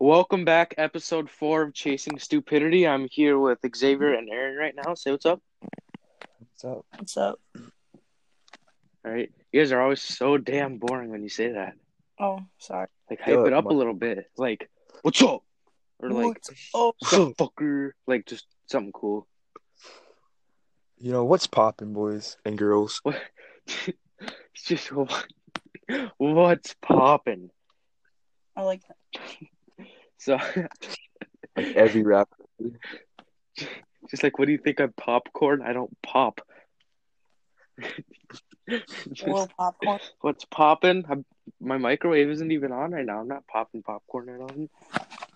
Welcome back, episode four of Chasing Stupidity. I'm here with Xavier and Aaron right now. Say what's up. What's up? What's up? All right, you guys are always so damn boring when you say that. Oh, sorry. Like hype Yeah, it up a little bit. Like, what's up? Or like, What's- oh, what's up, fucker? Like just something cool. You know what's popping, boys and girls? What? it's just what's popping. I like that. So, Like every rapper. just like, what do you think? I'm popcorn? I don't pop. Just- Little popcorn. What's popping? My microwave isn't even on right now. I'm not popping popcorn at all.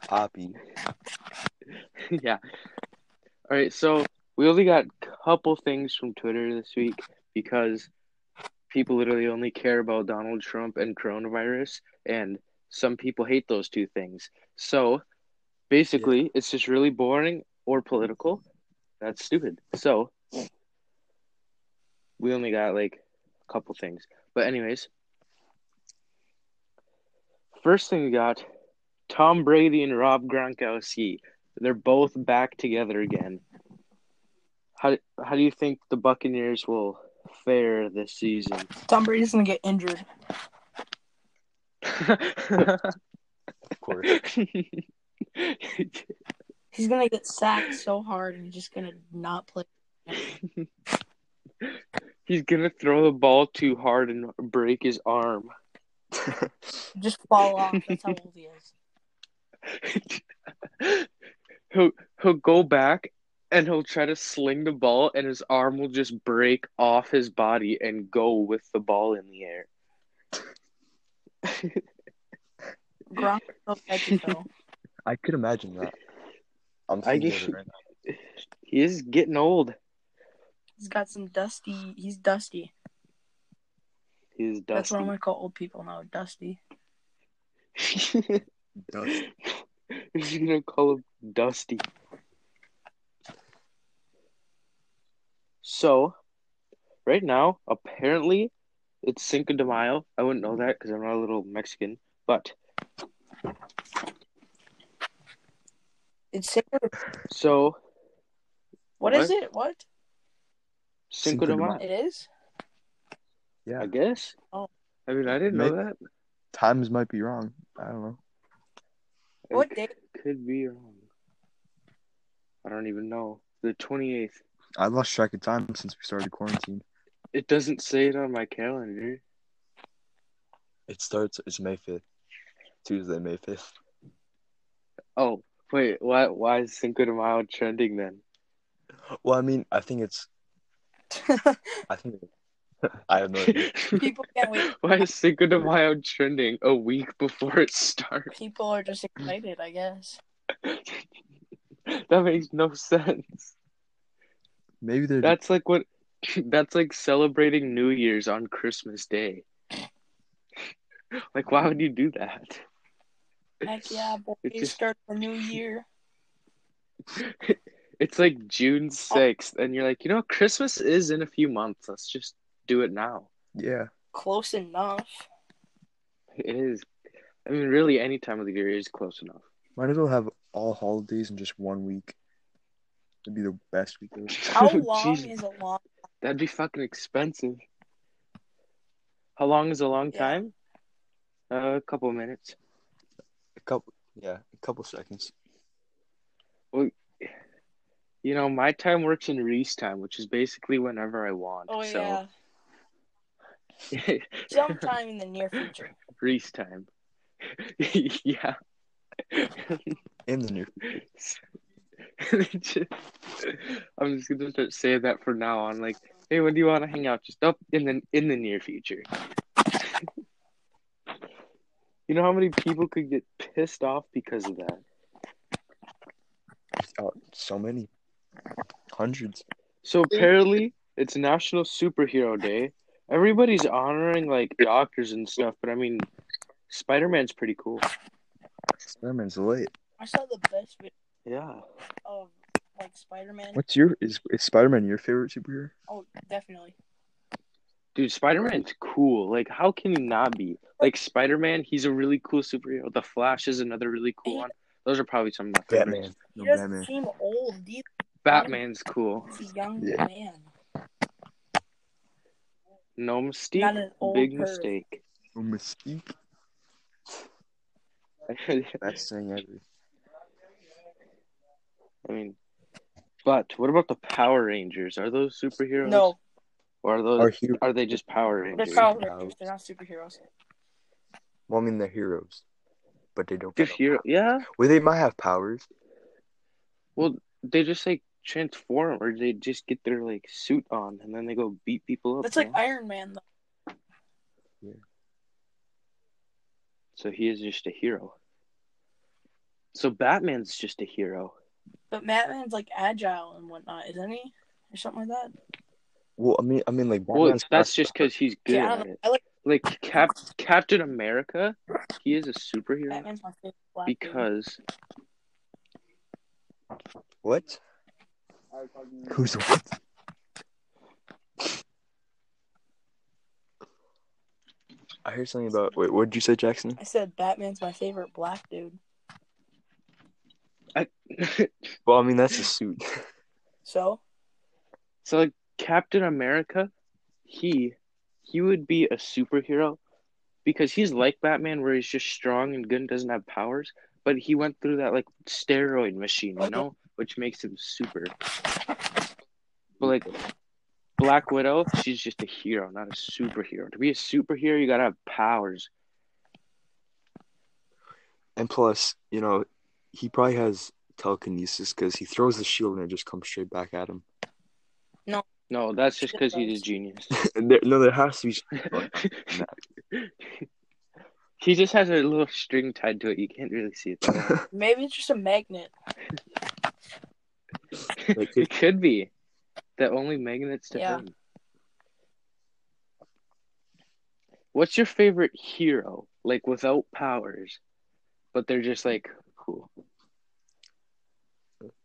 Poppy. yeah. All right. So we only got a couple things from Twitter this week because people literally only care about Donald Trump and coronavirus, and some people hate those two things. So basically, it's just really boring or political. That's stupid. So we only got like a couple things. But anyways, first thing we got Tom Brady and Rob Gronkowski. They're both back together again. How how do you think the Buccaneers will fare this season? Tom Brady's gonna get injured. Of course. He's gonna get sacked so hard and he's just gonna not play. He's gonna throw the ball too hard and break his arm. Just fall off. That's how old he is. he'll he'll go back and he'll try to sling the ball and his arm will just break off his body and go with the ball in the air. Gronk is so edgy though. I could imagine that. I'm I thinking guess- of it right now. He is getting old. He's got some dusty. He's dusty. He's dusty. That's dusty. what I'm gonna call old people now. Dusty. Dust. He's gonna call him Dusty. So, right now, apparently, it's Cinco de Mayo. I wouldn't know that because I'm not a little Mexican, but It's Cinco. so What is it? What? Cinco, Cinco de de Mayo, Mayo. It is? Yeah. I guess. Oh. I mean, I didn't know that. Times might be wrong. I don't know. What It day? could be wrong. I don't even know. The 28th. I lost track of time since we started quarantine. It doesn't say it on my calendar. It starts. It's May fifth. Tuesday, May fifth. Oh, wait. Why? Why is Cinco de Mayo trending then? Well, I mean, I think it's. I think. I have no idea. People can't wait. Why is Cinco de Mayo trending a week before it starts? People are just excited, I guess. that makes no sense. Maybe they're. That's like what. That's like celebrating New Year's on Christmas Day. Like, why would you do that? Heck yeah, boys. It's just- Start the new year. It's like June 6th, and you're like, you know, Christmas is in a few months. Let's just do it now. yeah. Close enough. It is. I mean, really, any time of the year is close enough. Might as well have all holidays in just one week. It'd be the best week ever. How long Jesus. is a long? That'd be fucking expensive. How long is a long Yeah. time? Uh, a couple of minutes. A couple. Yeah, a couple seconds. Well, you know, my time works in Reese time, which is basically whenever I want. Oh so, yeah, sometime in the near future. Reese time. yeah. In the near. Future. I'm just gonna start saying that from now on. Like, hey, when do you want to hang out? Just up in the in the near future. you know how many people could get pissed off because of that? Oh, so many. Hundreds. So apparently, it's National Superhero Day. Everybody's honoring like doctors and stuff, but I mean, Spider Man's pretty cool. Spider-Man's late. I saw the best video Yeah. of like Spider Man. What's your is is Spider-Man your favorite superhero? Oh, definitely. Dude, Spider Man's cool. Like, how can he not be? Like Spider Man, he's a really cool superhero. The Flash is another really cool one. Those are probably some of my favorites. Batman. He No, doesn't Batman. seem old. Either. Batman's cool. He's a young Yeah. man. No mistake. Not an old Big perv. mistake. No mistake. That's saying everything. I mean, but what about the Power Rangers? Are those superheroes? No, Or are those Our hero. are they just Power Rangers? they're Rangers? Power. Rangers. They're not superheroes. Well, I mean, they're heroes, but they don't. They're get hero. powers. Yeah. Well, they might have powers. Well, they just like transform, or they just get their like suit on, and then they go beat people up. That's like know? Iron Man, though. So he is just a hero. So Batman's just a hero. But Batman's like agile and whatnot, isn't he? Or something like that. Well, I mean, I mean, like Well, that's just because he's good yeah, I at it. I like Like Cap Captain America, he is a superhero Batman's my favorite black dude. because What? Who's what? I heard something about. Wait, what did you say, Jackson? I said Batman's my favorite black dude. I, Well, I mean, that's a suit. So so like Captain America, he he would be a superhero because he's like Batman where he's just strong and good and doesn't have powers, but he went through that like steroid machine, you know, which makes him super. But like Black Widow, she's just a hero, not a superhero. To be a superhero, you gotta have powers. And plus, you know, he probably has telekinesis because he throws the shield and it just comes straight back at him. No, No, that's just because he's a genius. there, no, there has to be. he just has a little string tied to it. You can't really see it. maybe it's just a magnet. Like, it could be that only magnets to Yeah. him. What's your favorite hero? Like without powers, but they're just like cool.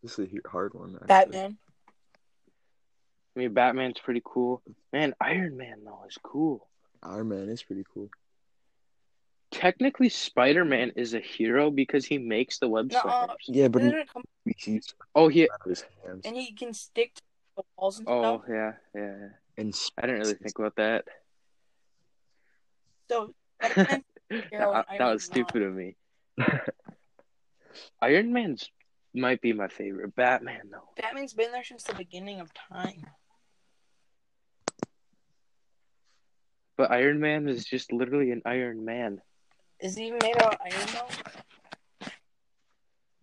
this is a hard one. Actually. Batman. I mean, Batman's pretty cool. Man, Iron Man though is cool. Iron Man is pretty cool. Technically, Spider Man is a hero because he makes the web Nuh-uh. Yeah, but Doesn't it come- he he's Oh, he. out of his hands. and he can stick to the walls and Oh, stuff. yeah, yeah. yeah. And I didn't really think about that. So Batman, Hero that, and that was Man. stupid of me. Iron Man's might be my favorite. Batman though. Batman's been there since the beginning of time. But Iron Man is just literally an Iron Man. Is he made out of iron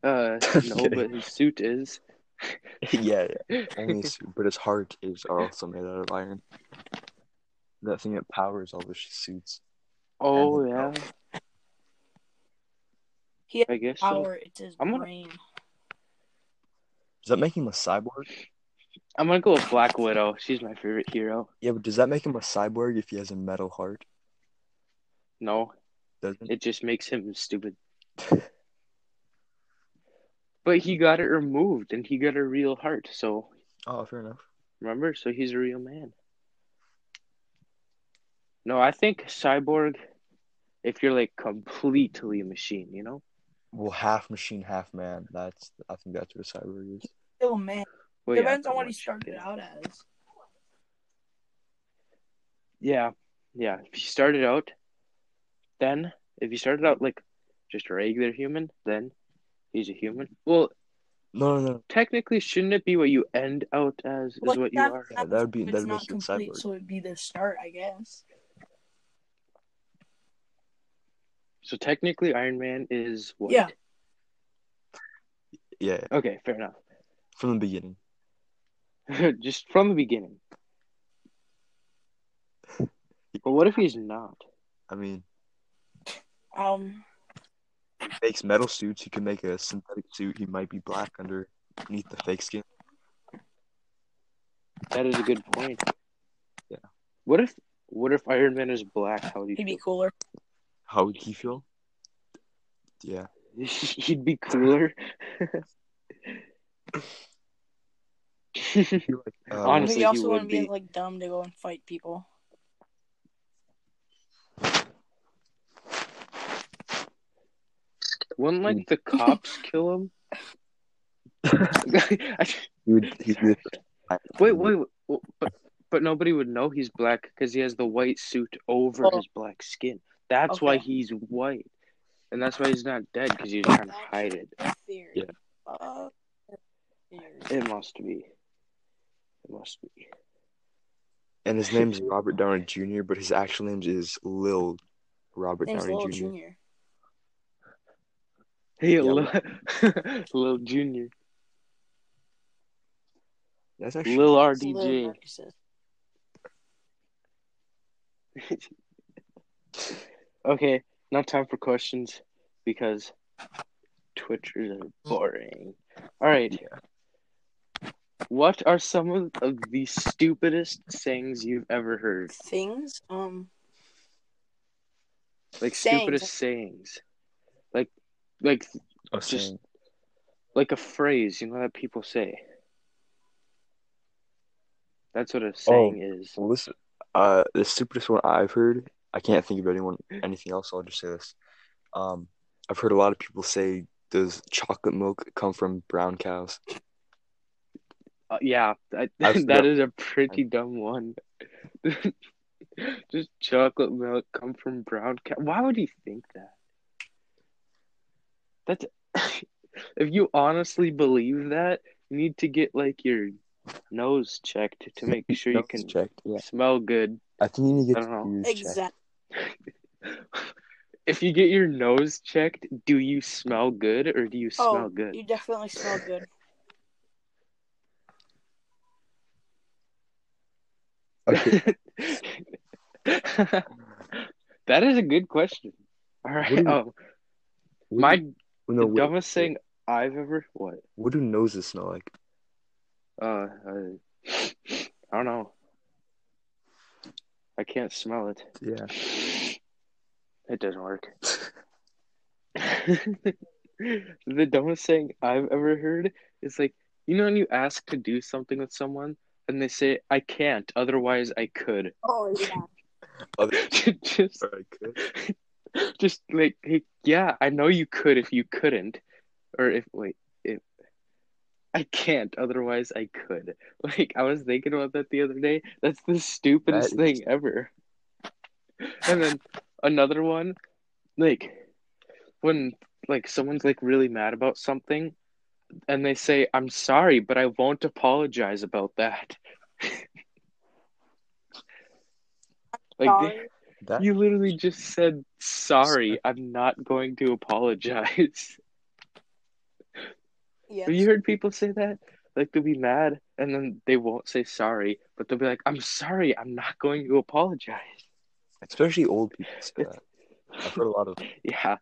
though? Uh, no, but his suit is. yeah, yeah. Only his, but his heart is also made out of iron. That thing that powers all the suits. Oh And- yeah. He has I guess so. Power, it's his I'm gonna- brain. Does that make him a cyborg? I'm gonna go with Black Widow. She's my favorite hero. Yeah, but does that make him a cyborg if he has a metal heart? No, Doesn't? it just makes him stupid. But he got it removed, and he got a real heart. So Oh, fair enough. remember, so he's a real man. No, I think cyborg. If you're like completely a machine, you know. Well, half machine, half man. That's I think that's what a cyborg is. Still a man. Well, yeah, Depends on what he started out as. Yeah, yeah. If you started out, then if you started out like just a regular human, then he's a human. Well, No, no, no. technically, shouldn't it be what you end out as is Like, what you are? Yeah, that would be- that'd make you a cyborg. so it'd be the start, I guess. So technically, Iron Man is what? Yeah. Yeah, Okay, fair enough. from the beginning. just from the beginning. But what if he's not? I mean, Um, he makes metal suits. He can make a synthetic suit. He might be black underneath the fake skin. That is a good point. Yeah. What if what if Iron Man is black? How would he he'd be feel? cooler. How would he feel? Yeah. He'd be cooler. Uh, Honestly, Honestly, he also wouldn't be, be like dumb to go and fight people. Wouldn't like hmm. the cops kill him? Would, wait, wait, wait, but but nobody would know he's black because he has the white suit over oh. his black skin. That's why he's white, and that's why he's not dead because he was trying to hide it. Theory. Yeah. Uh. It must be. It must be. And his name's Robert Downey Jr., but his actual name is Lil Robert Name's Downey Lil Jr. Junior. Hey, Yeah, Lil, Lil Junior, That's actually Lil Lil RDJ. Narcissus. Okay, now time for questions because Twitchers are boring. All right. Yeah. What are some of, of the stupidest sayings you've ever heard? Things. Um. Like Sayings. stupidest sayings. Like like a just- saying. like a phrase, you know that people say. That's what a saying is. Well, listen, uh, the stupidest one I've heard, I can't think of anyone anything else. So I'll just say this. Um, I've heard a lot of people say, "Does chocolate milk come from brown cows?" Uh, yeah, that, I've- that is a pretty dumb one. Just chocolate milk come from brown cow. Why would he think that? That's if you honestly believe that, you need to get like your nose checked to make sure you can checked. Yeah, smell good. I think you need to get don't know. your ears checked. Exactly. if you get your nose checked, do you smell good or do you smell Oh, good? you definitely smell good. Okay, that is a good question. All right. What do you- Oh, what my do- no, the what- dumbest thing I've ever what? What do noses smell like? Uh, uh, I don't know. I can't smell it. Yeah. It doesn't work. the dumbest thing I've ever heard is like, you know, when you ask to do something with someone and they say, I can't, otherwise I could. Oh yeah. Just, Alright, good. just like, hey, yeah, I know you could if you couldn't. Or if, wait, if I can't, otherwise I could. Like, I was thinking about that the other day. That's the stupidest That is- thing ever. And then another one, like, when, like, someone's, like, really mad about something, and they say, I'm sorry, but I won't apologize about that. like, Sorry. That you literally just said, sorry, I'm not going to apologize. Yes. Have you heard people say that? Like they'll be mad and then they won't say sorry, but they'll be like, I'm sorry, I'm not going to apologize. Especially old people say that. I've heard a lot of Yeah.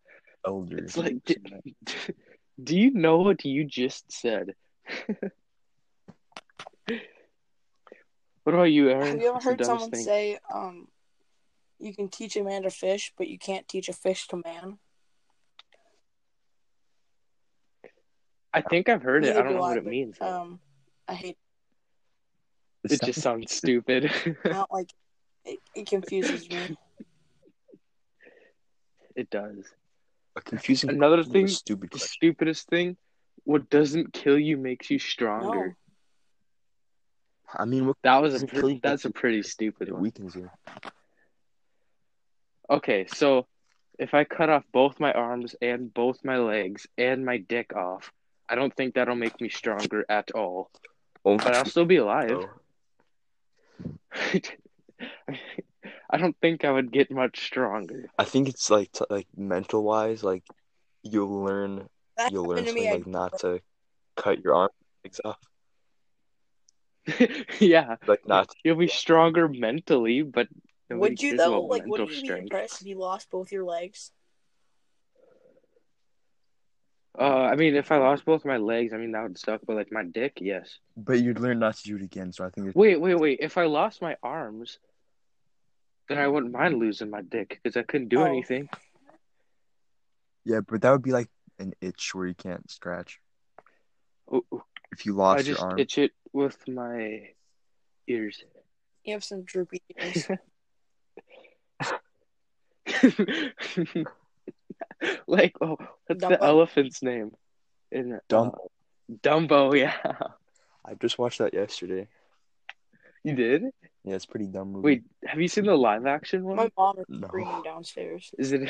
elders. It's like, say d- that. do you know what you just said? what about you, Aaron? Have you ever What's heard someone thing? say, um, you can teach a man to fish, but you can't teach a fish to man? I think I've heard it. I don't do know what it but, means. Um, I hate. it just sounds stupid. I don't like. It, it confuses me. it does. a confusing. Another question with a thing- stupid The question. stupidest thing, what doesn't kill you makes you No. stronger. I mean, what That was a doesn't pre- kill you that's a pretty stupid it one. weakens you. Okay, so if I cut off both my arms and both my legs and my dick off, I don't think that'll make me stronger at all. Only But I'll still be alive. though. I don't think I would get much stronger. I think it's like t- like mental wise, like you'll learn That you'll learn to something me. like not to cut your arm legs off, yeah, like not. To, you'll be stronger mentally, but would you though? Like, would you be strength. depressed if you lost both your legs? Uh, I mean, if I lost both my legs, I mean that would suck. But like my dick, yes. but you'd learn not to do it again. So I think it's Wait, wait, wait. If I lost my arms, then I wouldn't mind losing my dick because I couldn't do Oh. anything. yeah, but that would be like an itch where you can't scratch. Ooh, ooh. If you lost I just your arm, itch it with my ears. You have some droopy ears. like, oh, what's the elephant's name? In uh, Dumbo. Dumbo, yeah. I just watched that yesterday. You did? Yeah, it's a pretty dumb movie. Wait, have you seen the live action one? My mom is No. screaming downstairs. Is it?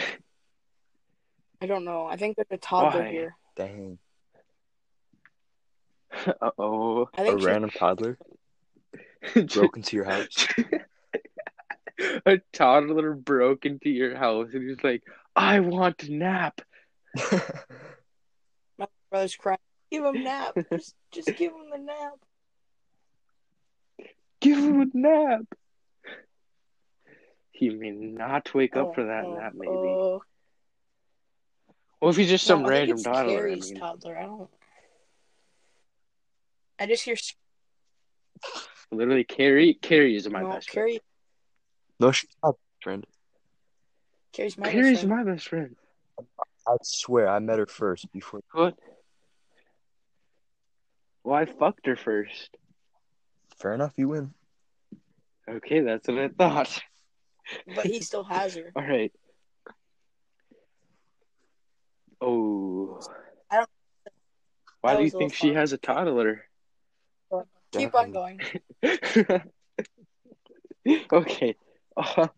I don't know. I think there's a toddler Why? here. Dang. Uh oh. A think she's random toddler broke into your house. a toddler broke into your house and he's like, I want to nap. my brother's crying. Give him a nap. just, just give him the nap. Give him a nap. He may not wake up Oh, for that oh, nap, maybe. oh. well, if he's just some No, I think random it's toddler, I mean, toddler. I don't. I just hear literally, Carrie, Carrie is my no, best friend. No, she's not, friend. Carrie's my best Carrie's friend. my best friend. I swear, I met her first before. What? Well, I fucked her first. Fair enough, you win. Okay, that's what I thought. But he still has her. All right. Oh. I don't- Why do you think she far. has a toddler? Keep on going. okay. Uh,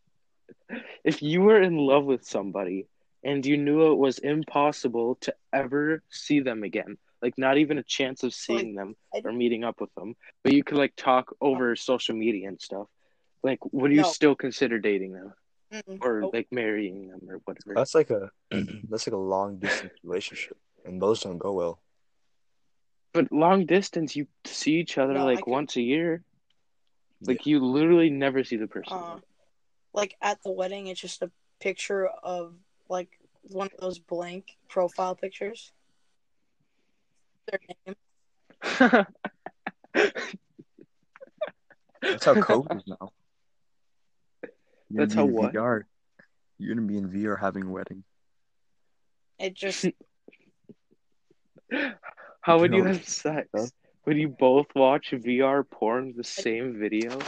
if you were in love with somebody and you knew it was impossible to ever see them again, like not even a chance of seeing them or meeting up with them, but you could like talk over social media and stuff, like would you No. still consider dating them Mm-mm. or Nope. like marrying them or whatever? That's like a that's like a long distance relationship, and those don't go well. But long distance, you see each other No, like once a year. Like you literally never see the person. Uh, like at the wedding, it's just a picture of like one of those blank profile pictures. Their name. That's how COVID is now. You're That's gonna how what? VR. You're gonna be in VR having a wedding. It just How would you No. have sex? Huh? Would you both watch VR porn the same video?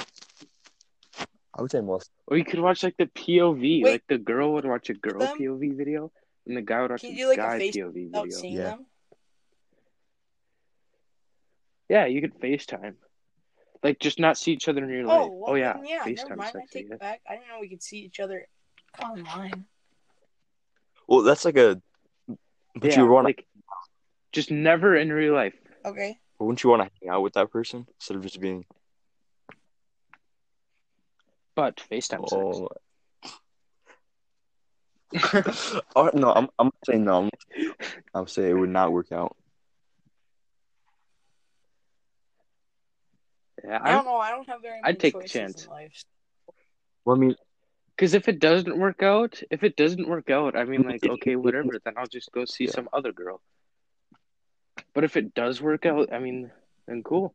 I would say most. Or you could watch like the POV. Wait. like the girl would watch a girl Them? POV video, and the guy would watch a you do, like, a guy face POV video. Yeah. them. Yeah, you could FaceTime. Like just not see each other in real oh, life. Oh, well, oh yeah, then, yeah. Never FaceTime mind. I take yeah. it back. I didn't know we could see each other online. Well, that's like a. But yeah, you want like just never in real life. Okay. wouldn't you want to hang out with that person instead of just being? But FaceTime Oh. oh no, I'm I'm saying no. I'm, I'm saying it would not work out. Yeah, I don't know. I don't have very many I'd take the chance. in life. Well, I mean, Because if it doesn't work out, if it doesn't work out, I mean, like, okay, whatever, then I'll just go see Yeah. some other girl. But if it does work out, I mean, then cool.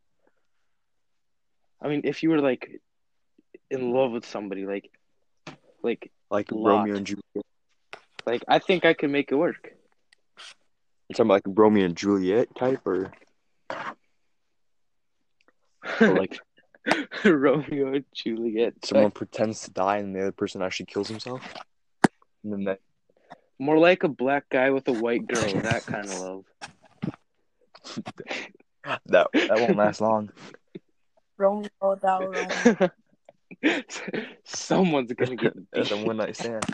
I mean, if you were like in love with somebody, like, like, like Lot. Romeo and Juliet. like, I think I can make it work. You're talking about like Romeo and Juliet type, or, or like Romeo and Juliet. someone pretends to die and the other person actually kills himself. And then that, More like a black guy with a white girl. That kind of love. that that won't last long. Romeo without Romeo. Someone's gonna get That's a one night stand.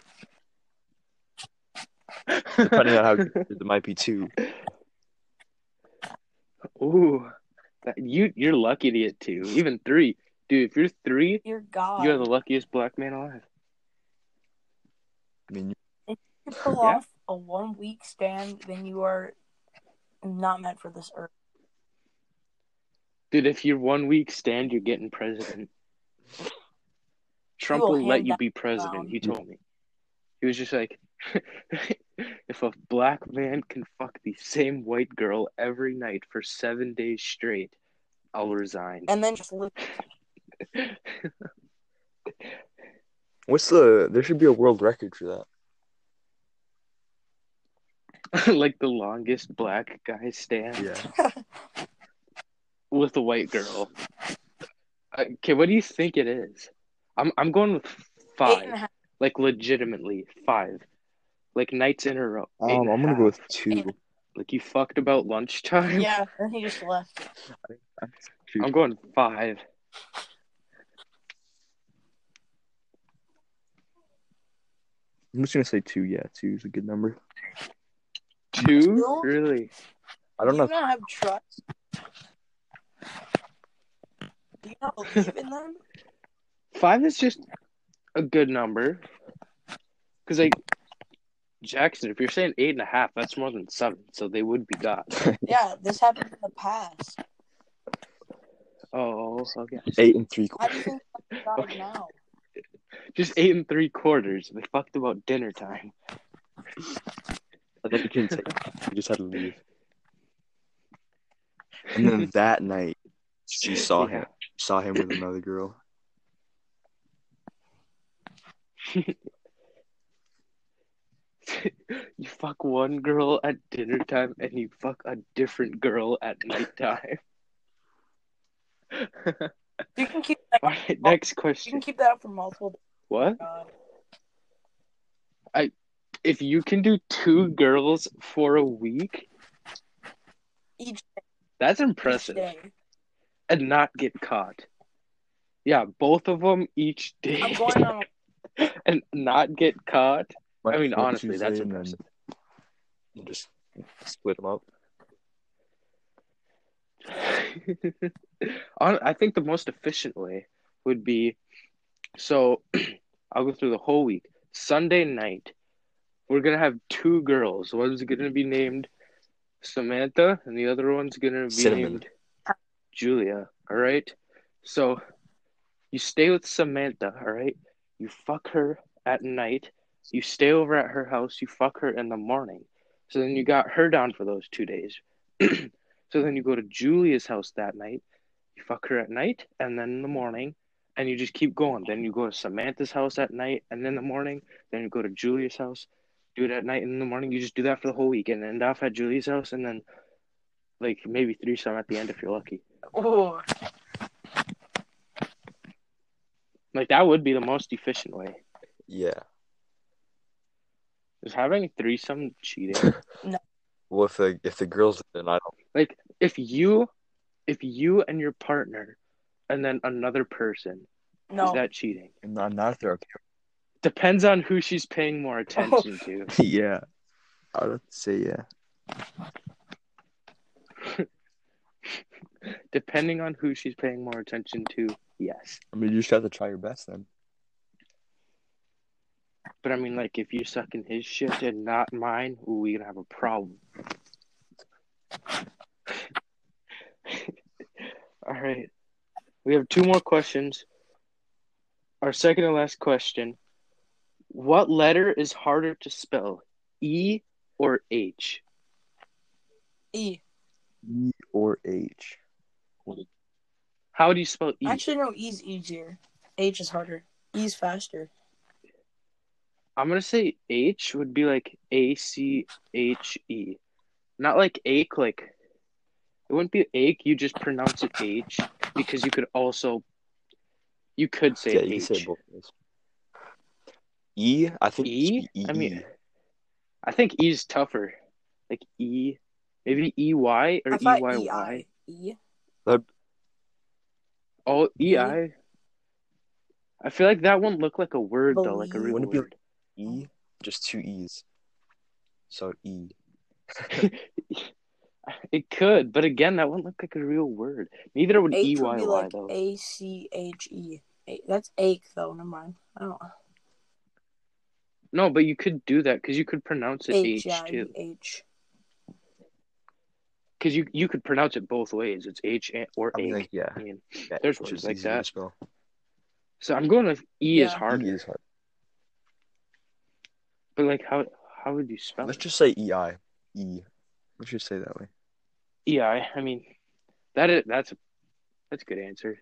Depending on how good it might be too. Ooh, that, you you're lucky to get two, even three, dude. If you're three, you're God. you're the luckiest black man alive. I mean, if you pull Yeah. off a one week stand, then you are not meant for this earth. Dude, if you're one week stand, you're getting president. Trump will will let you be president. down. He told me. He was just like, if a black man can fuck the same white girl every night for seven days straight, I'll resign. And then just live. what's the? There should be a world record for that. like the longest black guy stand Yeah. with a white girl. Okay, what do you think it is? I'm I'm going with Eight five. And a half. Like legitimately five. like nights in a row. Eight Um, and a I'm gonna go with two. Like you fucked about lunchtime. Yeah, and he just left. I'm going five. I'm just gonna say two. Yeah, two is a good number. Two? Two? Really? I don't Do know. you not have trust? Do you not believe in them? Five is just a good number. Because like Jackson, if you're saying eight and a half, that's more than seven, so they would be God. Yeah, this happened in the past. Oh, okay. Eight and three How do you quarters. think Okay. now? Just eight and three quarters. They fucked about dinner time. And then you can take. You just had to leave. And then that night, she saw Yeah. him. Saw him with another girl. You fuck one girl at dinner time and you fuck a different girl at nighttime. You can keep that. All right, next question. You can keep that up for multiple. What? Uh, God. If you can do two girls for a week, Each, Day. that's each impressive. day. And not get caught. Yeah, both of them each day. Going and not get caught. I mean, honestly, that's impressive. Just split them up. I think the most efficient way would be so I'll go through the whole week. Sunday night, we're gonna have two girls. One's gonna be named Samantha, and the other one's gonna be Cinnamon. named Julia. All right. So you stay with Samantha. All right. You fuck her at night. You stay over at her house. You fuck her in the morning. So then you got her down for those two days. so then you go to Julia's house that night. You fuck her at night and then in the morning, and you just keep going. Then you go to Samantha's house at night and then in the morning. Then you go to Julia's house, do it at night and in the morning. You just do that for the whole week and end off at Julia's house and then like maybe threesome at the end if you're lucky. Oh, Like that would be the most efficient way. Yeah. Is having a threesome cheating? No. Well, if the if the girls then I don't. like if you, if you and your partner, and then another person, no. is that cheating? Not not if they're okay. Depends on who she's paying more attention oh. to. yeah. I would say yeah. Depending on who she's paying more attention to, yes. I mean, you just have to try your best then. But I mean, like if you suck in his shit and not mine, ooh, we gonna have a problem. All right, we have two more questions. Our second and last question: What letter is harder to spell, E or H? E. E or H. How do you spell E? Actually, no. E's easier. H is harder. E's faster. I'm gonna say H would be like A C H E, not like ache. Like it wouldn't be ache. You just pronounce it H because you could also you could say yeah, it you H. say both ways. E, I think. it E? should be I mean. I think E is tougher. Like E, maybe E Y or I E thought Y E Y. I E. Oh, E E? I. I feel like that won't look like a word though, like a real Wouldn't it be- word. E, just two E's. So E. It could, but again, that wouldn't look like a real word. Neither would E H would be like though. A C H E. That's ache though. Never mind. I don't know. No, but you could do that because you could pronounce it H, too. H. Because you you could pronounce it both ways. It's H or I mean, like, yeah. I mean, yeah There's it's words just like that. spell. so I'm going with E is Yeah. harder. E is hard. But like, how how would you spell Let's it? just say E I. E. Let's just say that way. E I. I mean, that is that's a that's a good answer.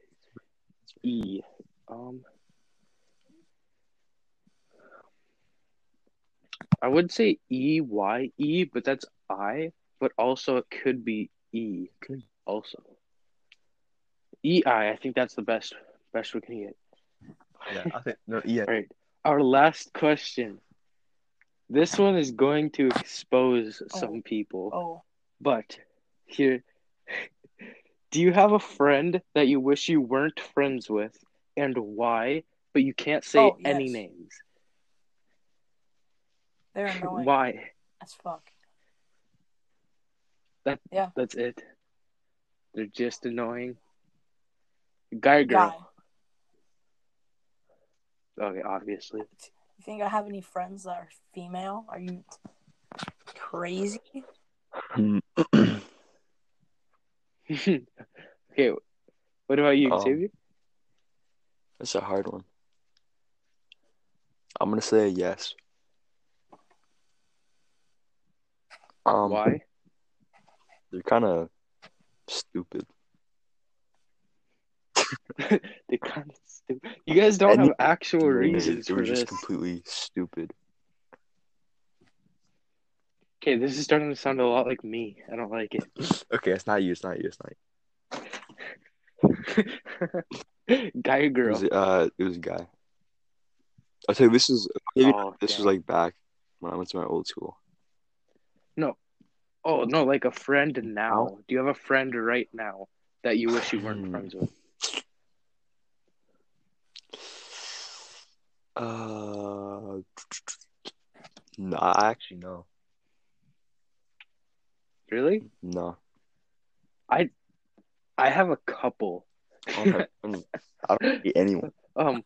E. Um. I would say E Y E, but that's I. But also it could be E. Could. Also. E I. I think that's the best best we can get. Yeah, I think no E. All right. Our last question. This one is going to expose Oh. some people, Oh, but here, do you have a friend that you wish you weren't friends with, and why? But you can't say Oh, any names. they're annoying Why? as fuck. That's it. They're just annoying. Guy or girl? Guy. Okay, obviously. You think I have any friends that are female? Are you crazy? okay, what about you, Um, Xavier? That's a hard one. I'm gonna say yes. Um, Why? They're kind of stupid. They're kind of stupid. You guys don't have actual reasons they for were just this. completely stupid. Okay, this is starting to sound a lot like me. I don't like it. Okay, it's not you. It's not you. It's not it. Guy or you. It girl? was, uh, it was a guy. I'll tell you, this is Oh, this was like back when I went to my old school. Oh no, like a friend now. Do you have a friend right now that you wish you weren't Hmm. friends with? Uh, no, I actually no, Really? no. I I have a couple. I don't have. I don't hate anyone. Um,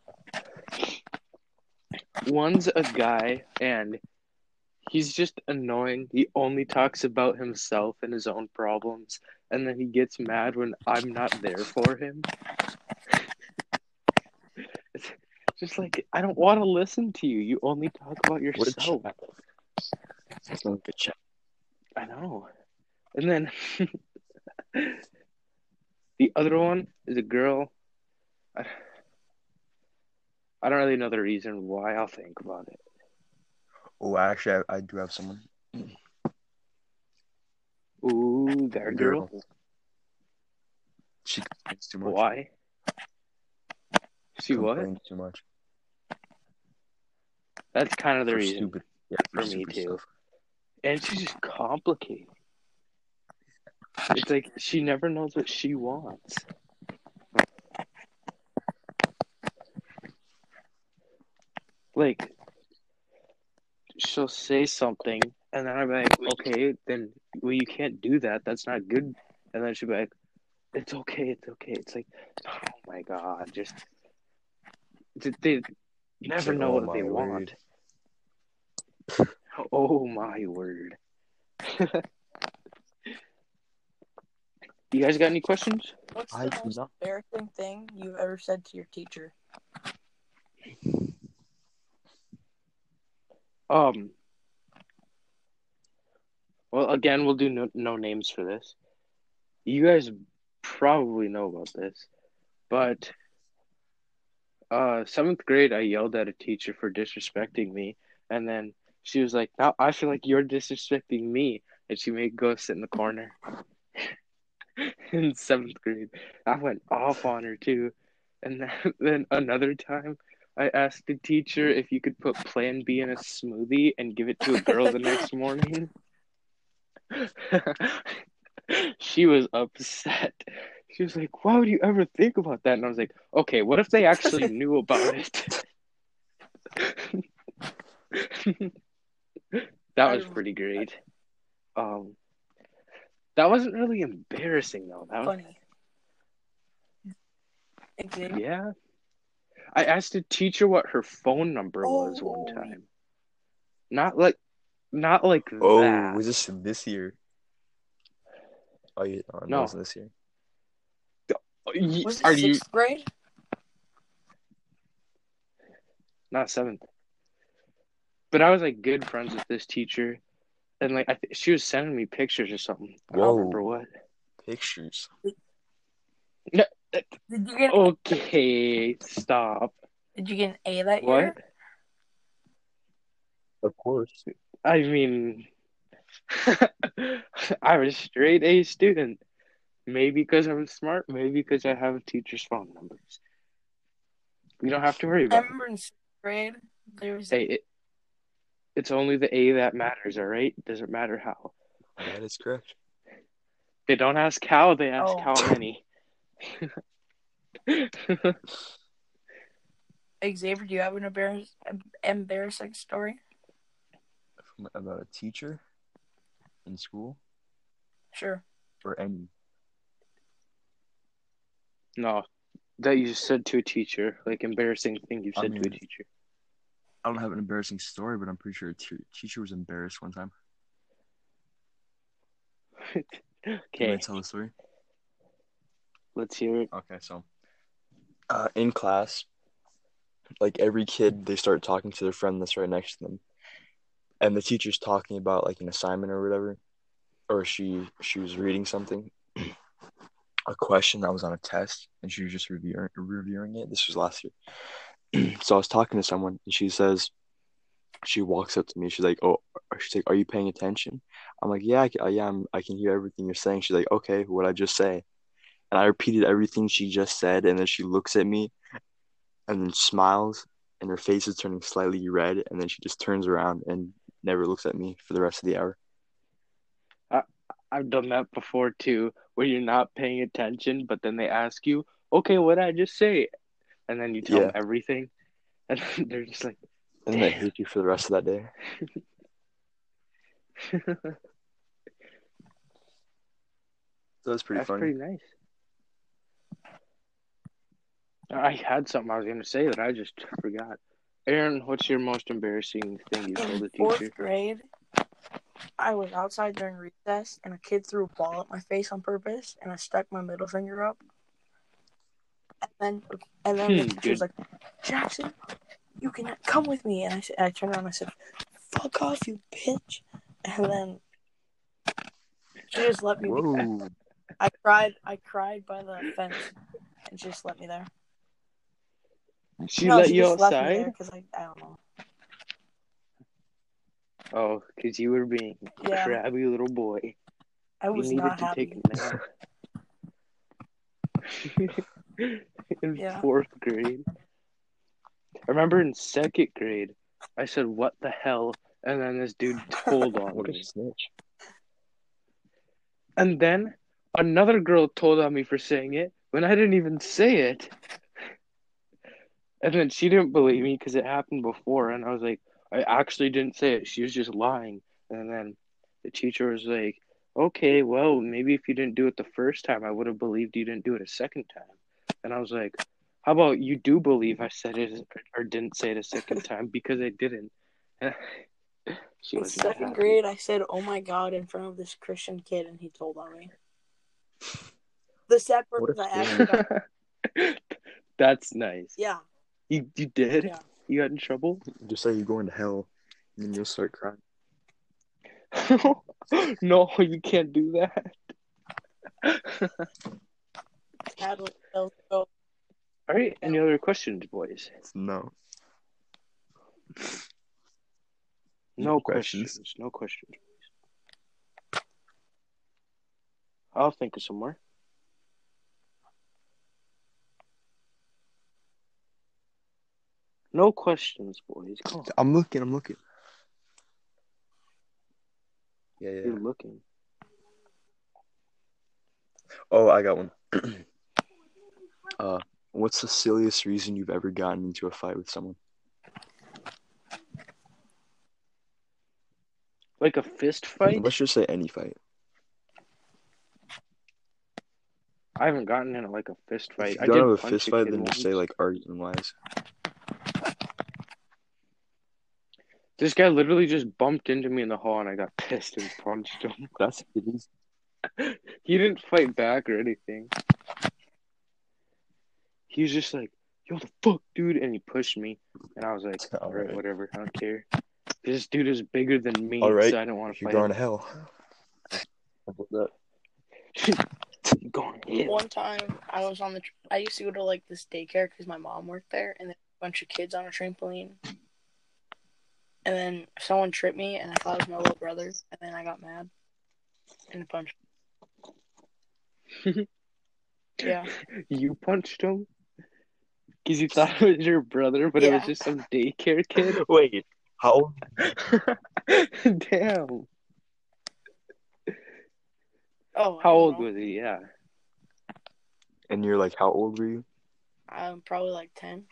one's a guy, and he's just annoying. He only talks about himself and his own problems, and then he gets mad when I'm not there for him. It's just like I don't want to listen to you. You only talk about yourself. That's not a good chat. I know. And then the other one is a girl. I, I don't really know the reason why. I'll think about it. Oh, actually, I, I do have someone. Ooh, that girl. Girl. She complains too much. Why? What? Complains too much. That's kind of the For reason. stupid. Yeah, for me too. stuff. And she's just complicated. It's like she never knows what she wants. Like, she'll say something, and then I'm like, okay, then, well, you can't do that. That's not good. And then she'll be like, it's okay, it's okay. It's like, oh my god, just. They, they never know "Oh what they word." want. Oh my word. you guys got any questions? What's the do most not. embarrassing thing you've ever said to your teacher? Um. Well, again, we'll do no, no names for this. You guys probably know about this, but uh, seventh grade, I yelled at a teacher for disrespecting me, and then she was like, "Now I feel like you're disrespecting me," and she made go sit in the corner. in seventh grade, I went off on her too, and then, then another time. I asked the teacher if you could put Plan B in a smoothie and give it to a girl the next morning. she was upset. She was like, Why would you ever think about that? And I was like, Okay, what if they actually knew about it? that was pretty great. Um, that wasn't really embarrassing though. That was, Funny. Yeah. I asked a teacher what her phone number was Oh. one time. Not like, not like Oh, that. was this this year? Oh, yeah, oh, no, No. it wasn't this year. Was it Are sixth you grade? not seventh? But I was like good friends with this teacher, and like I th- she was sending me pictures or something. I Whoa. don't remember what. Pictures. Did you get. Okay, stop. Did you get an A that What? year? Of course. I mean, I was a straight A student. Maybe because I was smart. Maybe because I have a teacher's phone numbers. We don't have to worry I about it. remember in sixth grade there was Hey, it, It's only the A that matters, all right? Doesn't matter how. That is correct. They don't ask how, they ask Oh. how many. Xavier, do you have an embarrass- embarrassing story? About a teacher in school Sure. or any. no, that you said to a teacher, like embarrassing thing you I said to a teacher. I don't have an embarrassing story, but I'm pretty sure a te- teacher was embarrassed one time. okay. Can I tell the story? Let's hear it. Okay, so uh, in class, like every kid, they start talking to their friend that's right next to them, and the teacher's talking about like an assignment or whatever, or she she was reading something, a question that was on a test, and she was just reviewing reviewing it. This was last year. so I was talking to someone, and she says, she walks up to me. She's like, "Oh," she's like, "Are you paying attention?" I'm like, "Yeah, I, yeah, I'm, I can hear everything you're saying." She's like, "Okay, what I just say?" And I repeated everything she just said, and then she looks at me, and then smiles, and her face is turning slightly red, and then she just turns around and never looks at me for the rest of the hour. I've done that before too, where you're not paying attention, but then they ask you, "Okay, what did I just say?" And then you tell Yeah. them everything, and they're just like, And then I Damn. hate you for the rest of that day. So that's pretty "That's funny. pretty nice." I had something I was gonna say that I just forgot. Aaron, what's your most embarrassing thing you told In a fourth teacher? grade, I was outside during recess, and a kid threw a ball at my face on purpose, and I stuck my middle finger up. And then, and then the Hmm, teacher was like, "Jackson, you can come with me." And I said, I turned around, and I said, "Fuck off, you bitch!" And then she just let me. Be. Whoa. I cried. I cried by the fence, and she just let me there. She no, let she you just left me there outside? because I, I don't know. Oh, because you were being a Yeah. crabby little boy. I You was needed not to happy. take a nap. in Yeah. fourth grade. I remember in second grade, I said, What the hell? And then this dude told on What a snitch. And then another girl told on me for saying it when I didn't even say it. And then she didn't believe me because it happened before. And I was like, I actually didn't say it. She was just lying. And then the teacher was like, Okay, well, maybe if you didn't do it the first time, I would have believed you didn't do it a second time. And I was like, How about you do believe I said it or didn't say it a second time because I didn't? she In was second grade, I said, "Oh my god!" in front of this Christian kid, and he told on me. The sad part What is a I actually got That's nice. yeah. You you did? Yeah. You got in trouble? Just say you're going to hell, and then you'll start crying. no, you can't do that. Sad when they'll go. All right, any other questions, boys? No. No No questions. questions. No questions. I'll think of some more. No questions, boys. Come on. I'm looking. I'm looking. Yeah, yeah. You're looking. Oh, I got one. uh, what's the silliest reason you've ever gotten into a fight with someone? Like a fist fight? Let's just say any fight. I haven't gotten in like a fist fight. If I you don't have a fist fight, kid then just say once. like argument wise. This guy literally just bumped into me in the hall and I got pissed and punched him. That's it is. He didn't fight back or anything. He was just like, yo, the fuck, dude? And he pushed me. And I was like, all right, Alright. whatever. I don't care. This dude is bigger than me, All right. so I don't want to fight. You're fight going him. to hell. About that? going in. One time, I was on the. Tr- I used to go to like this daycare because my mom worked there, and there a bunch of kids on a trampoline. And then someone tripped me, and I thought it was my little brother, and then I got mad and punched. Yeah, You punched him? Because you thought it was your brother, but it was just some daycare kid? Wait, How old? Damn. Oh, How old know. was he? Yeah. And you're like, how old were you? I'm probably like ten.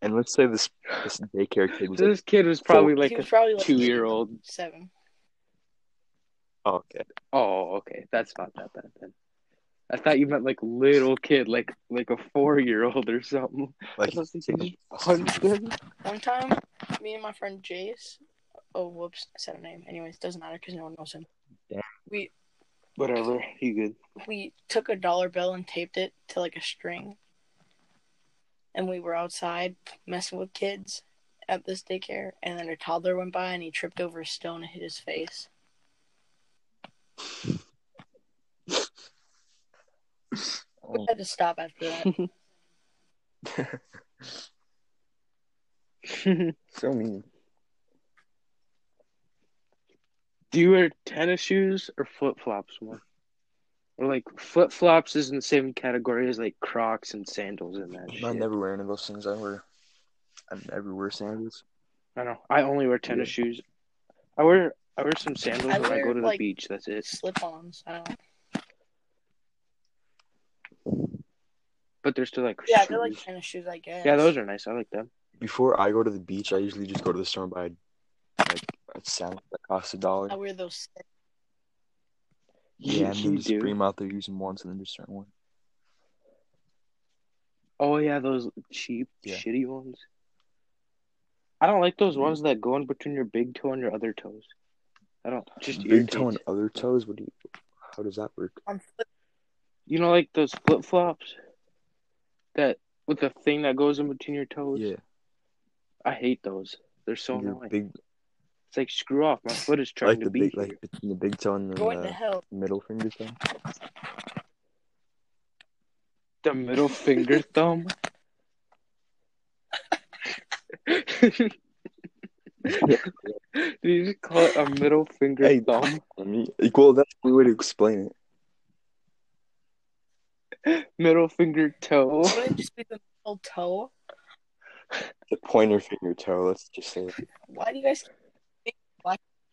And let's say this this daycare kid was So like, this kid was probably he like was a probably like two-year-old. seven. oh, okay. Oh, okay. That's not that bad then. I thought you meant like little kid, like like a four-year-old or something. Like, I was thinking you just punched him. One time, me and my friend Jace. Oh, whoops! I said a name. Anyways, doesn't matter because no one knows him. Damn. We Whatever. You good? we took a dollar bill and taped it to like a string, and we were outside messing with kids at this daycare, and then a toddler went by and he tripped over a stone and hit his face. We had to stop after that. so mean. Do you wear tennis shoes or flip flops more? Or like flip flops is in the same category as like Crocs and sandals and that I shit. never wear any of those things. I wear, I never wear sandals. I know. I only wear tennis shoes. I wear I wear some sandals I when I go to the like, beach. That's it. Slip-ons. I don't. But they're still like Yeah, they're like tennis shoes, I guess. yeah, those are nice. I like them. Before I go to the beach, I usually just go to the store and buy like a sandal that costs a dollar. I wear those. Yeah, and you then just do. bring them out there, use them once, and then just start one. Oh yeah, those cheap, Yeah. shitty ones. I don't like those mm-hmm. ones that go in between your big toe and your other toes. I don't just Big toe and other toes. What do you? How does that work? On flip. You know, like those flip flops that with the thing that goes in between your toes. Yeah, I hate those. They're so your annoying. big It's like screw off. My foot is trying like to the be big here. like between the big toe and Going to the hell. middle finger toe. the middle finger thumb. Did you just call it a middle finger Hey. thumb? I mean, well, that's the way to explain it. Middle finger toe. Wouldn't it just be the middle toe? The pointer finger toe. Let's just say. Why do you guys?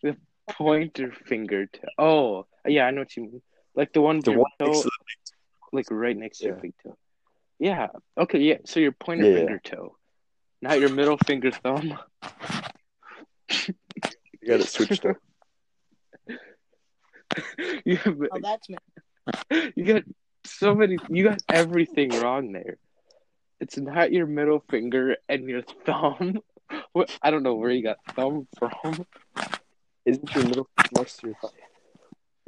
The pointer finger toe. Oh, yeah, I know what you mean. Like the one, The your one toe, next to like right next to your Yeah. big toe. Yeah. Okay. Yeah. So your pointer Yeah, yeah. finger toe, not your middle finger thumb. you got it switched up. you, have, Oh, that's me. you got so many. You got everything wrong there. It's not your middle finger and your thumb. What, I don't know where you got thumb from. Isn't your middle finger next to your thumb?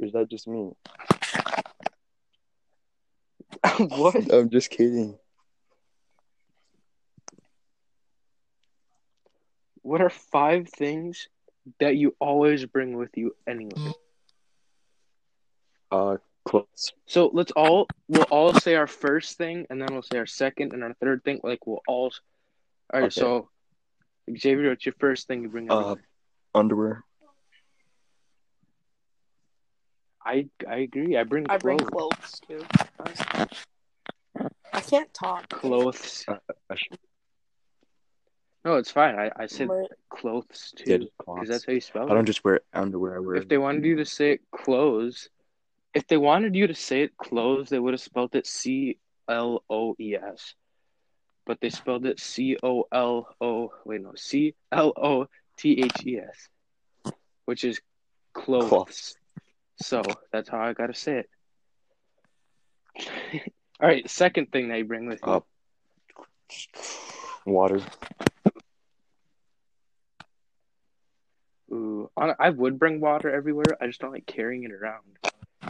Or is that just me? what? I'm just kidding. What are five things that you always bring with you anyway? Uh, clothes. So let's all we'll all say our first thing, and then we'll say our second and our third thing. Like we'll all. All right. Okay. So, Xavier, what's your first thing you bring? Uh, underwear. I I agree. I bring I bring clothes. clothes too. I can't talk. Clothes. No, it's fine. I I said But clothes too get because that's how you spell it. I don't just wear underwear. I wear. If they wanted you to say it clothes, if they wanted you to say it clothes, they would have spelled it C L O E S. But they spelled it C O L O. Wait, no, C L O T H E S, which is clothes. Cloths. So that's how I gotta say it. All right, second thing they bring with you. Uh, water. Ooh, hon- I would bring water everywhere. I just don't like carrying it around.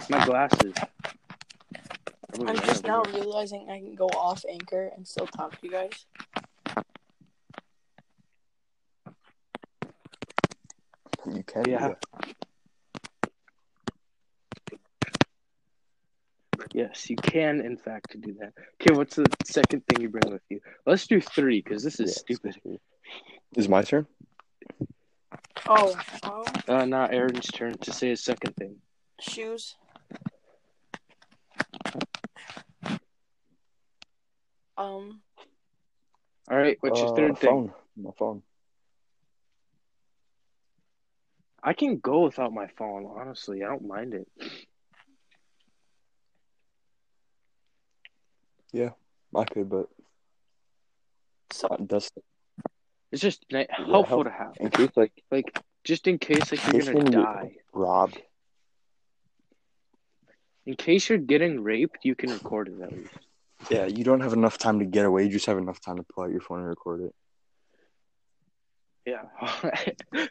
My glasses. I would I'm just now everywhere. realizing I can go off anchor and still talk to you guys. You can. do Yeah. Yes, you can, in fact, do that. Okay, what's the second thing you bring with you? Let's do three because this is Yeah, stupid. Is my turn? Oh, um, Uh, now Aaron's turn to say his second thing. shoes. Um, All right, what's your Uh, third thing? phone. My phone. I can go without my phone. Honestly, I don't mind it. I could, but So that's It's just ni- Yeah, helpful help- to have, in case like like just in case like you're gonna die. robbed. In case you're getting raped, you can record it at least. Yeah, you don't have enough time to get away. You just have enough time to pull out your phone and record it. Yeah.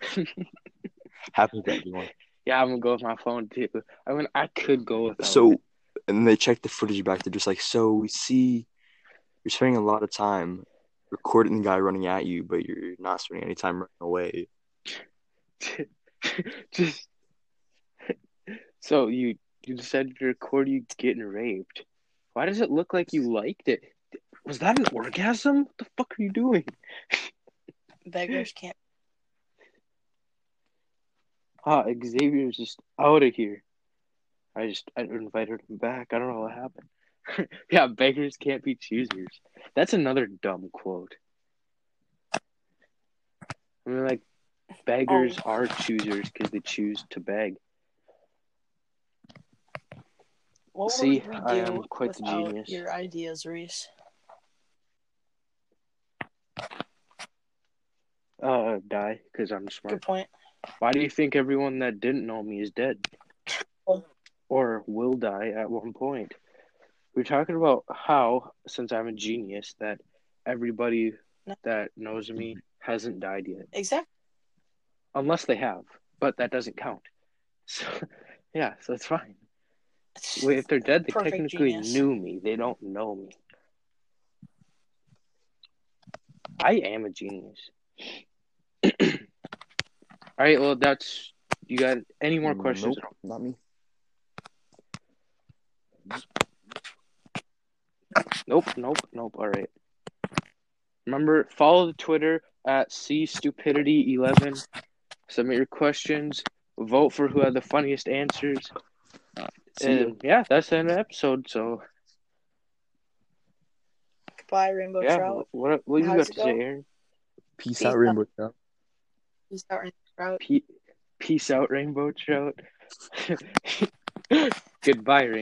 Happens to everyone. yeah, I'm gonna go with my phone too. I mean, I could go without. So, it. And they check the footage back. They're just like, so we see you're spending a lot of time recording the guy running at you, but you're not spending any time running away. just so you you decided to record you getting raped. Why does it look like you liked it? Was that an orgasm? What the fuck are you doing? beggars can't. Ah, Xavier's just out of here. I just I invited him back. I don't know what happened. yeah, beggars can't be choosers. That's another dumb quote. I mean, like, beggars Oh. are choosers because they choose to beg. What See, would we do I am quite the genius. your ideas, Reese? Uh, die because I'm smart. Good point. Why do you think everyone that didn't know me is dead? Oh. Or will die at one point? We're talking about how, since I'm a genius, that everybody No. that knows me hasn't died yet. Exactly. Unless they have, but that doesn't count. So, yeah, so it's fine. Wait, if they're dead, they Perfect technically genius. knew me. They don't know me. I am a genius. All right, well, that's. You got any more questions? Nope, not me. Nope, nope, nope. All right. Remember, follow the Twitter at cstupidity11. Submit your questions. Vote for who had the funniest answers. See ya. and yeah, that's the end of the episode. So Goodbye, Rainbow yeah, Trout. what what you How got to it say. Aaron? Peace Peace out, out. Rainbow Trout. Peace out, Rainbow Trout. Pe- peace out, Rainbow Trout. Goodbye, Rainbow.